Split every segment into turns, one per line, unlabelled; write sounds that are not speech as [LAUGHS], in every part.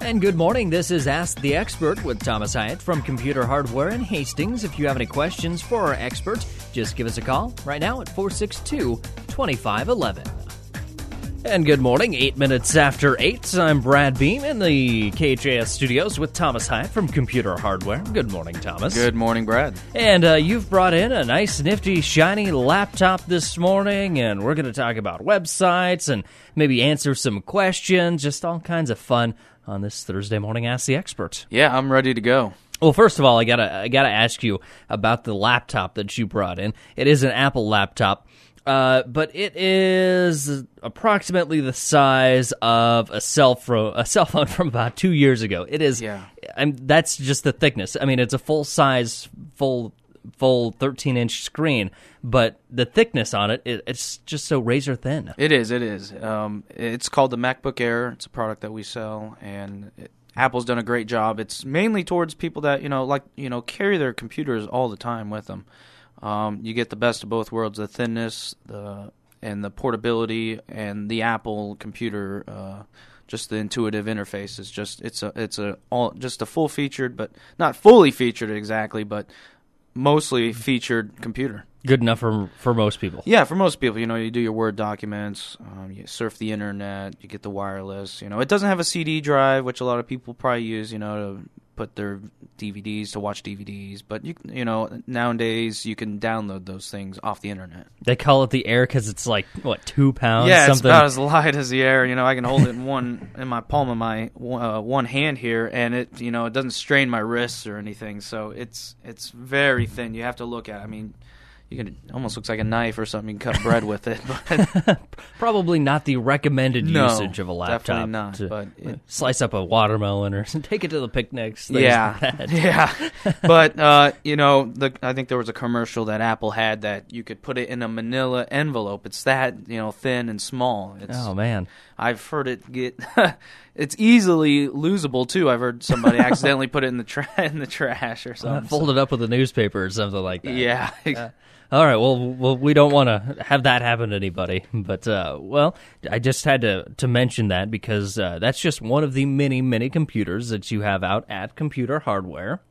And good morning. This is Ask the Expert with Thomas Hyatt from Computer Hardware in Hastings. If you have any questions for our expert, just give us a call right now at 462 2511. And good morning, eight minutes after eight. I'm Brad Beam in the KJS studios with Thomas Hyatt from Computer Hardware. Good morning, Thomas.
Good morning, Brad.
And uh, you've brought in a nice, nifty, shiny laptop this morning, and we're going to talk about websites and maybe answer some questions, just all kinds of fun on this Thursday morning. Ask the Expert.
Yeah, I'm ready to go.
Well, first of all, I gotta I gotta ask you about the laptop that you brought in. It is an Apple laptop. Uh, but it is approximately the size of a cell phone, a cell phone [LAUGHS] from about two years ago. It is.
Yeah.
I'm, that's just the thickness. I mean, it's a full size, full, full 13 inch screen, but the thickness on it, it, it's just so razor thin.
It is. It is. Um, it's called the MacBook Air. It's a product that we sell, and it, Apple's done a great job. It's mainly towards people that you know, like you know, carry their computers all the time with them. Um, you get the best of both worlds: the thinness, the and the portability, and the Apple computer. Uh, just the intuitive interface is just it's a it's a all just a full featured, but not fully featured exactly, but mostly featured computer.
Good enough for for most people.
Yeah, for most people, you know, you do your Word documents, um, you surf the internet, you get the wireless. You know, it doesn't have a CD drive, which a lot of people probably use, you know, to put their DVDs to watch DVDs. But you, you know, nowadays you can download those things off the internet.
They call it the Air because it's like what two pounds?
Yeah,
something.
it's about as light as the air. You know, I can hold it in one in my palm of my uh, one hand here, and it, you know, it doesn't strain my wrists or anything. So it's it's very thin. You have to look at. It. I mean you can it almost looks like a knife or something. You can cut bread with it, but [LAUGHS]
Probably not the recommended
No,
usage of a laptop.
definitely not,
to
but it-
slice up a watermelon or [LAUGHS] take it to the picnics.
yeah,
like [LAUGHS]
yeah. But uh, you know, the, I think there was a commercial that Apple had that you could put it in a Manila envelope. It's that you know thin and small. It's,
Oh man,
I've heard it get. [LAUGHS] it's easily losable too. I've heard somebody [LAUGHS] accidentally put it in the tra- [LAUGHS] in the trash or
uh,
something.
fold it up with a newspaper or something like that.
yeah.
All right. Well, well, we don't want to have that happen to anybody, but uh, well, I just had to to mention that because uh, that's just one of the many, many computers that you have out at Computer Hardware.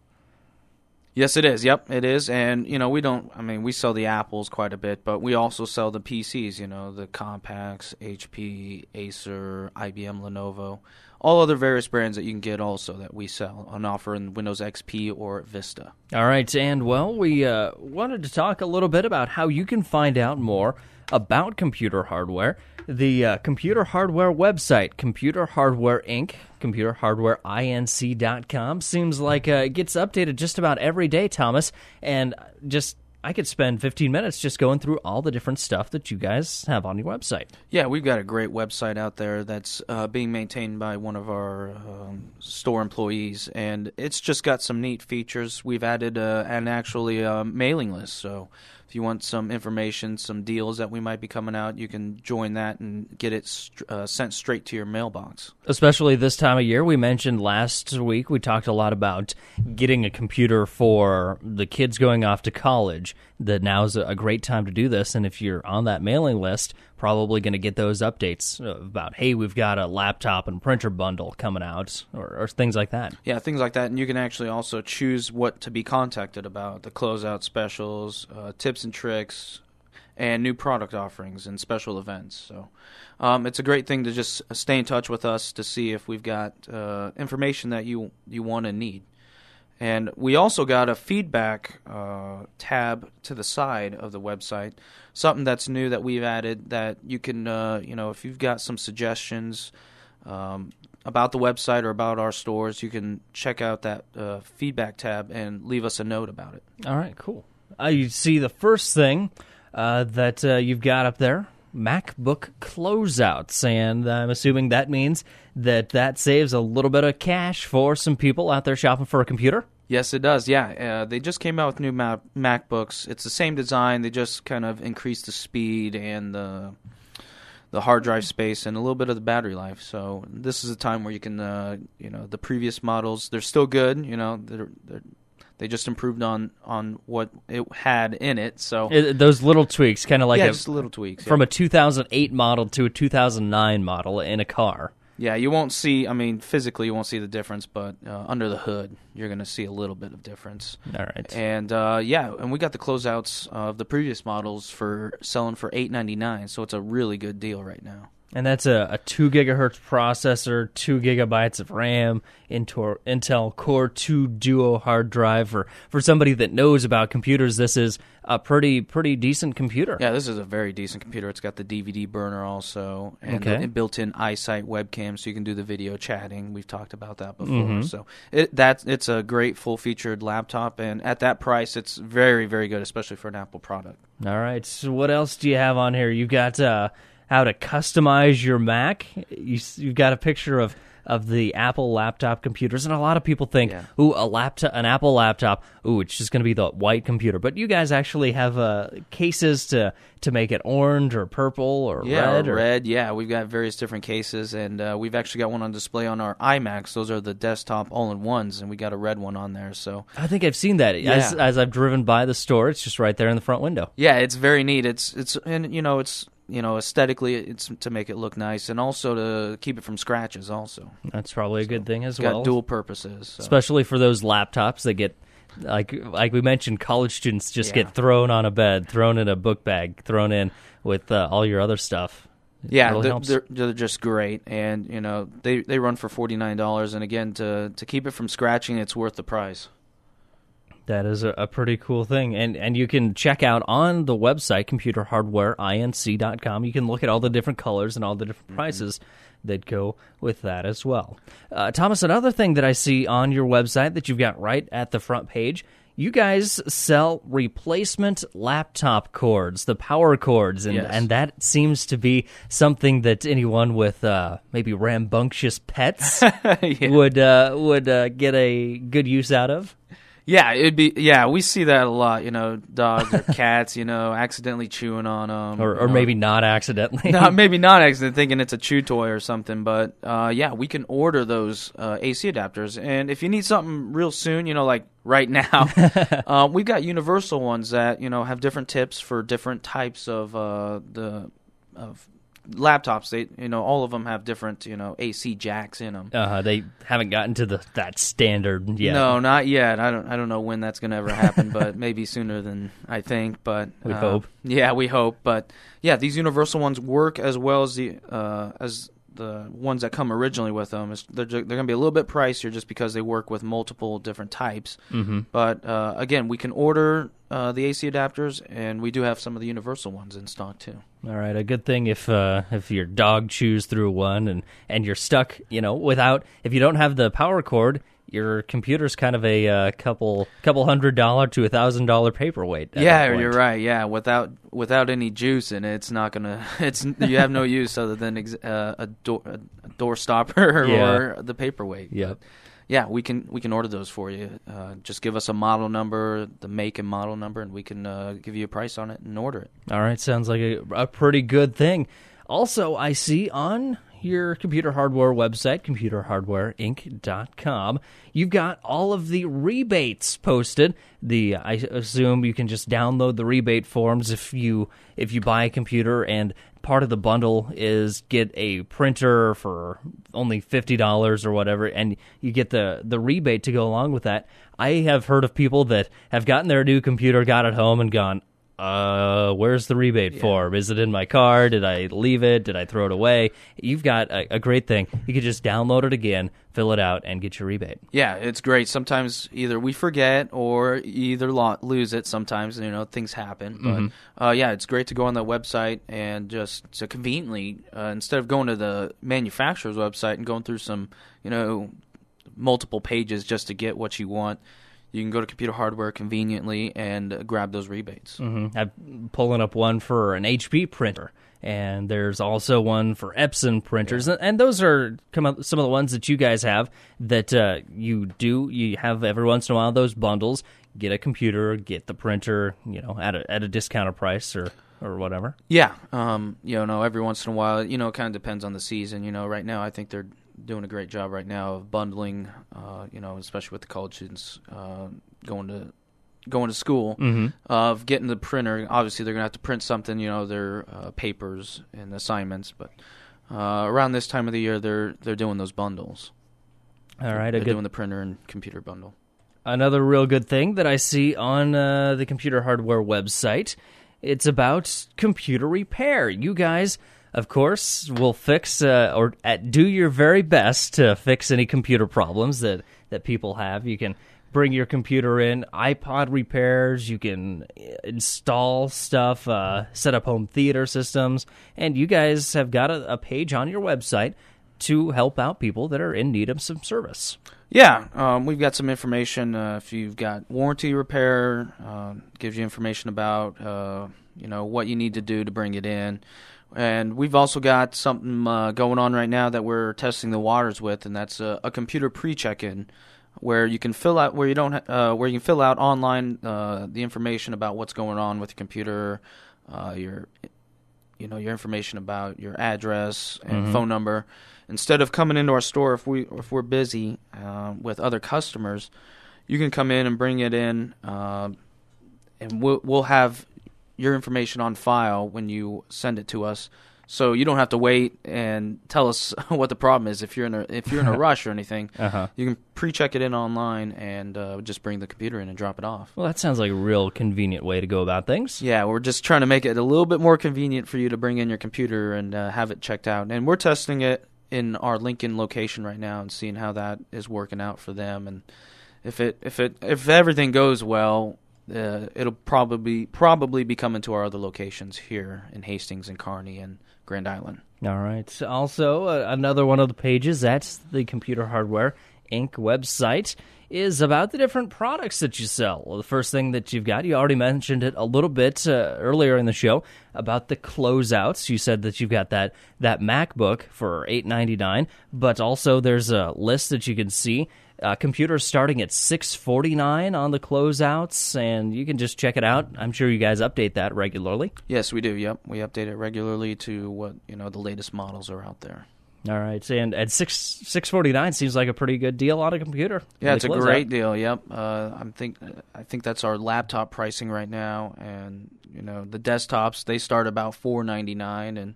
Yes, it is. Yep, it is. And you know, we don't. I mean, we sell the apples quite a bit, but we also sell the PCs. You know, the Compaqs, HP, Acer, IBM, Lenovo, all other various brands that you can get also that we sell on offer in Windows XP or Vista.
All right, and well, we uh, wanted to talk a little bit about how you can find out more about computer hardware. The uh, computer hardware website, Computer Hardware Inc., computerhardwareinc.com, seems like uh, it gets updated just about every day, Thomas. And just, I could spend 15 minutes just going through all the different stuff that you guys have on your website.
Yeah, we've got a great website out there that's uh, being maintained by one of our um, store employees, and it's just got some neat features. We've added uh, an actually uh, mailing list, so if you want some information, some deals that we might be coming out, you can join that and get it uh, sent straight to your mailbox.
especially this time of year. We mentioned last week, we talked a lot about getting a computer for the kids going off to college. That now is a great time to do this. And if you're on that mailing list, probably going to get those updates about, hey, we've got a laptop and printer bundle coming out or, or things like that.
Yeah, things like that, and you can actually also choose what to be contacted about: the closeout specials, uh, tips and tricks, and new product offerings and special events. So, um, it's a great thing to just stay in touch with us to see if we've got uh, information that you you want and need. And we also got a feedback uh, tab to the side of the website, something that's new that we've added that you can, uh, you know, if you've got some suggestions um, about the website or about our stores, you can check out that uh, feedback tab and leave us a note about it.
All right, cool. Uh, you see the first thing uh, that uh, you've got up there MacBook closeouts, and I'm assuming that means that that saves a little bit of cash for some people out there shopping for a computer.
Yes, it does. Yeah, uh, they just came out with new Mac- MacBooks. It's the same design. They just kind of increased the speed and the the hard drive space and a little bit of the battery life. So this is a time where you can, uh, you know, the previous models they're still good. You know, they're, they're they just improved on on what it had in it. So
It- those little tweaks, kind of like
yeah,
a,
just little tweaks.
from
yeah.
a 2008 model to a 2009 model in a car.
Yeah, you won't see. I mean, physically, you won't see the difference, but uh, under the hood, you're going to see a little bit of difference.
All right.
And uh, yeah, and we got the closeouts of the previous models for selling for eight ninety nine, so it's a really good deal right now.
And that's a, a 2 gigahertz processor, 2 gigabytes of RAM, Intel, Intel Core 2 Duo hard drive. For, for somebody that knows about computers, this is a pretty pretty decent computer.
Yeah, this is a very decent computer. It's got the DVD burner also, and
Okay.
the built-in iSight webcam, so you can do the video chatting. We've talked about that before.
Mhm.
So it, that it's a great full-featured laptop, and at that price, it's very very good, especially for an Apple product.
All right. So what else do you have on here? You've got uh, how to customize your Mac. You, you've got a picture of of the Apple laptop computers, and a lot of people think,
Yeah.
"Ooh, a laptop, an Apple laptop. Ooh, it's just going to be the white computer." But you guys actually have uh, cases to to make it orange or purple or
Yeah,
red.
or red. Yeah, we've got various different cases, and uh, we've actually got one on display on our iMacs. Those are the desktop all-in-ones, and we got a red one on there. So
I think I've seen that as as I've driven by the store. It's just right there in the front window.
yeah, it's very neat. It's it's and you know it's you know aesthetically it's to make it look nice, and also to keep it from scratches. Also,
That's probably a good thing as
it's got
well.
dual purposes. So.
especially for those laptops that get like like we mentioned college students just
Yeah.
get thrown on a bed thrown in a book bag thrown in with uh, all your other stuff It
Yeah,
really
they're they're just great, and you know they they run for forty nine dollars, and again to to keep it from scratching, it's worth the price.
That is a, a pretty cool thing. And and you can check out on the website computerhardwareinc.com you can look at all the different colors and all the different prices that go with that as well. Uh, thomas another thing that i see on your website that you've got right at the front page you guys sell replacement laptop cords, the power cords, and,
Yes.
and that seems to be something that anyone with uh, maybe rambunctious pets [LAUGHS] would uh, would uh, get a good use out of.
Yeah, it'd be yeah. We see that a lot. You know, dogs or cats. You know, accidentally chewing on them,
or, or maybe not accidentally. [LAUGHS]
not maybe not accident thinking it's a chew toy or something. But uh, yeah, we can order those uh, AC adapters, and if you need something real soon, you know, like right now, [LAUGHS] uh, we've got universal ones that you know have different tips for different types of uh, the of laptops. They you know all of them have different you know AC jacks in them.
uh, they haven't gotten to the that standard yet.
No, not yet. I don't. I don't know when that's going to ever happen, but [LAUGHS] maybe sooner than I think. But
We
uh,
hope.
Yeah, we hope. But yeah, these universal ones work as well as the uh, as the ones that come originally with them. They're they're going to be a little bit pricier just because they work with multiple different types.
hmm
But uh, again, we can order uh, the AC adapters, and we do have some of the universal ones in stock too.
All right, a good thing if uh, if your dog chews through one and and you're stuck, you know, without if you don't have the power cord, your computer's kind of a uh, couple couple hundred dollar to a thousand dollar paperweight.
yeah, you're right. Yeah, without without any juice in it, it's not gonna. [LAUGHS] It's you have no use other than ex- uh, a door a door stopper [LAUGHS]
Yeah.
or the paperweight.
Yep.
Yeah, we can we can order those for you. Uh, just give us a model number, the make and model number, and we can uh, give you a price on it and order it.
All right, sounds like a, a pretty good thing. Also, I see on your computer hardware website, computerhardwareinc.com, you've got all of the rebates posted. The I assume you can just download the rebate forms if you if you buy a computer and part of the bundle is get a printer for only $50 or whatever and you get the the rebate to go along with that. I have heard of people that have gotten their new computer, got it home and gone, uh, where's the rebate form? Is it in my car? Did I leave it? Did I throw it away? You've got a, a great thing. You could just download it again, fill it out, and get your rebate.
Yeah, it's great. Sometimes either we forget or either lo- lose it. Sometimes you know things happen, but uh, yeah, it's great to go on the website and just to conveniently uh, instead of going to the manufacturer's website and going through some you know multiple pages just to get what you want. You can go to computer hardware conveniently and grab those rebates.
Mm-hmm. I'm pulling up one for an HP printer, and there's also one for Epson printers, and, and those are some of the ones that you guys have that uh, you do. You have every once in a while those bundles. Get a computer, get the printer, you know, at a at a discounted price or or whatever.
Yeah, um, you know, every once in a while, you know, it kind of depends on the season. You know, right now, I think they're doing a great job right now of bundling. Uh, you know, especially with the college students uh, going to going to school,
Mm-hmm.
of getting the printer. Obviously, they're gonna have to print something. You know, their uh, papers and assignments, but. uh, around this time of the year, they're they're doing those bundles.
All right,
They're
good
doing the printer and computer bundle.
Another real good thing that I see on uh, the computer hardware website, it's about computer repair. You guys, of course, will fix uh, or uh, do your very best to fix any computer problems that that people have. You can bring your computer in, iPod repairs. You can install stuff, uh, set up home theater systems, and you guys have got a, a page on your website to help out people that are in need of some service.
Yeah, um, we've got some information. Uh, if you've got warranty repair, uh, gives you information about uh, you know what you need to do to bring it in, and we've also got something uh, going on right now that we're testing the waters with, and that's a, a computer pre-check-in where you can fill out where you don't ha- uh, where you can fill out online uh, the information about what's going on with your computer, your you know your information about your address and
Mhm.
phone number instead of coming into our store if we if we're busy uh, with other customers you can come in and bring it in uh, and we'll, we'll have your information on file when you send it to us so you don't have to wait and tell us [LAUGHS] what the problem is if you're in a if you're in a [LAUGHS] rush or anything
Uh-huh.
you can pre-check it in online and uh, just bring the computer in and drop it off
Well, that sounds like a real convenient way to go about things.
yeah, we're just trying to make it a little bit more convenient for you to bring in your computer and uh, have it checked out. And we're testing it in our Lincoln location right now and seeing how that is working out for them. And if it if it if everything goes well, uh, it'll probably probably be coming to our other locations here in Hastings and Kearney and Grand Island.
All right. Also, uh, another one of the pages at the Computer Hardware Inc. website is about the different products that you sell. Well, the first thing that you've got, you already mentioned it a little bit uh, earlier in the show about the closeouts. You said that you've got that that MacBook for eight ninety nine, but also there's a list that you can see. Uh, computers starting at six forty nine on the closeouts, and you can just check it out. I'm sure you guys update that regularly.
Yes, we do. Yep, we update it regularly to what you know the latest models are out there.
All right, and at six six forty nine seems like a pretty good deal on a computer.
Yeah, it's a great deal. Yep. Uh, I'm think I think that's our laptop pricing right now, and you know the desktops they start about four ninety nine, and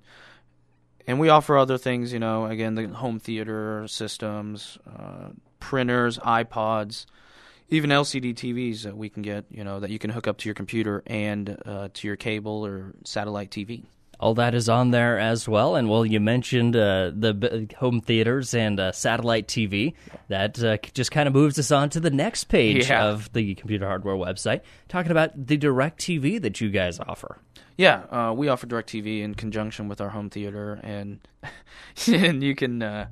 and we offer other things. You know, again the home theater systems, uh, printers, iPods, even LCD TVs that we can get. You know that you can hook up to your computer and uh, to your cable or satellite TV.
All that is on there as well. And well, you mentioned uh, the b- home theaters and uh, satellite TV. That uh, just kind of moves us on to the next page
Yeah.
of the computer hardware website, talking about the DirecTV that you guys offer.
Yeah, uh, we offer DirecTV in conjunction with our home theater, and [LAUGHS] and you can uh,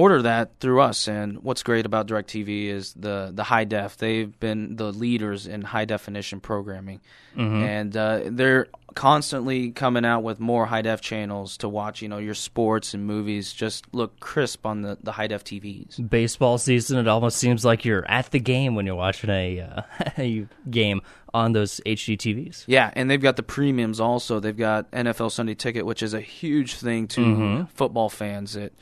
order that through us. And what's great about DirecTV is the the high def. They've been the leaders in high definition programming, and uh, they're constantly coming out with more high def channels to watch. You know, your sports and movies just look crisp on the the high def TVs.
Baseball season, it almost seems like you're at the game when you're watching a, uh, [LAUGHS] a game on those HD TVs.
Yeah, and they've got the premiums also. They've got NFL Sunday Ticket, which is a huge thing to football fans. That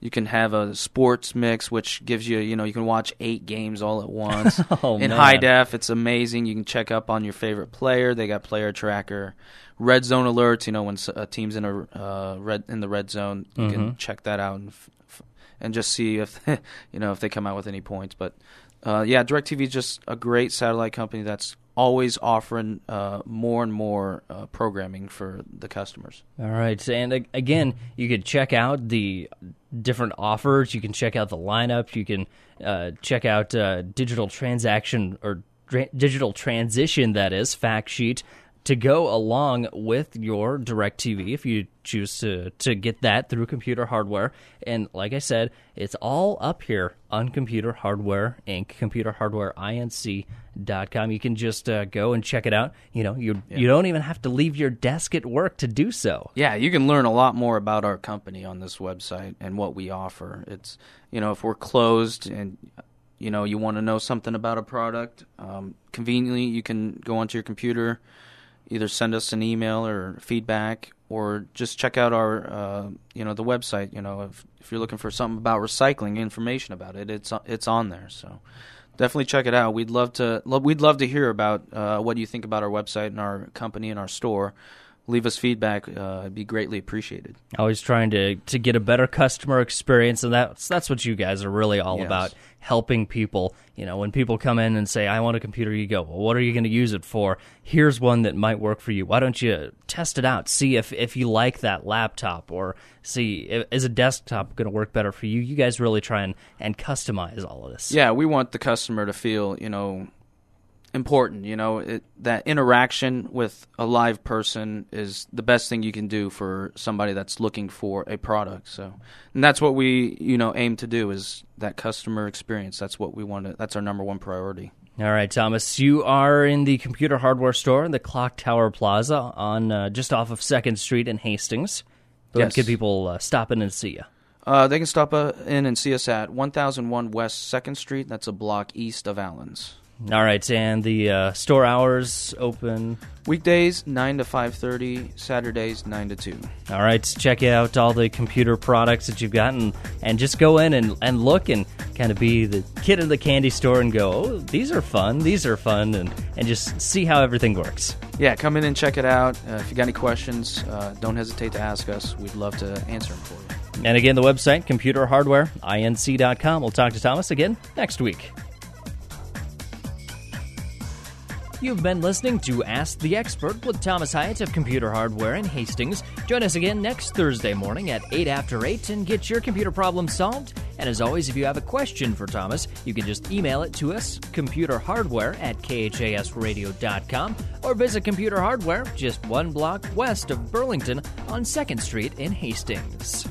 you can have a sports mix, which gives you, you know, you can watch eight games all at once [LAUGHS]
Oh,
in
man.
high def. It's amazing. You can check up on your favorite player. They got player tracker, red zone alerts. You know, when a team's in a uh, red in the red zone, you can check that out and f- f- and just see if [LAUGHS] you know if they come out with any points. But uh, yeah, DirecTV is just a great satellite company that's always offering uh, more and more uh, programming for the customers.
All right, and again, you could check out the different offers. You can check out the lineup. You can uh, check out uh, digital transaction or tra- digital transition. That is fact sheet to go along with your DirecTV if you choose to to get that through computer hardware. And like I said, it's all up here on Computer Hardware Inc. Computer Hardware Inc.com. You can just uh, go and check it out. You know, you you don't even have to leave your desk at work to do so.
Yeah, you can learn a lot more about our company on this website and what we offer. It's you know if we're closed and you know you want to know something about a product, um, conveniently you can go onto your computer, either send us an email or feedback, or just check out our uh, you know the website. You know if if you're looking for something about recycling, information about it, it's it's on there. So. Definitely check it out. We'd love to. lo- We'd love to hear about uh, what you think about our website and our company and our store. Leave us feedback. Uh, it'd be greatly appreciated.
Always trying to to get a better customer experience, and that's that's what you guys are really all
Yes.
about. Helping people, you know, when people come in and say, "I want a computer," you go, "Well, what are you going to use it for?" Here's one that might work for you. Why don't you test it out? See if if you like that laptop, or see if, is a desktop going to work better for you. You guys really try and and customize all of this.
Yeah, we want the customer to feel, you know, important. You know, it, that interaction with a live person is the best thing you can do for somebody that's looking for a product. So, and that's what we, you know, aim to do is that customer experience. That's what we want to. That's our number one priority.
All right, Thomas, you are in the computer hardware store in the Clock Tower Plaza on uh, just off of Second Street in Hastings.
Yes.
Can people uh, stop in and see you?
Uh, they can stop uh, in and see us at 1001 West Second Street. That's a block east of Allen's.
All right, and the uh, store hours open.
Weekdays nine to five thirty. Saturdays nine to two.
All right, check out all the computer products that you've gotten, and, and just go in and, and look and kind of be the kid in the candy store and go, oh, these are fun, these are fun, and, and just see how everything works.
Yeah, come in and check it out. Uh, if you got any questions, uh, don't hesitate to ask us. We'd love to answer them for you.
And again, the website, computerhardwareinc.com. We'll talk to Thomas again next week. You've been listening to Ask the Expert with Thomas Hyatt of Computer Hardware in Hastings. Join us again next Thursday morning at 8 after 8 and get your computer problem solved. And as always, if you have a question for Thomas, you can just email it to us, computerhardware at khasradio.com, or visit Computer Hardware just one block west of Burlington on 2nd Street in Hastings.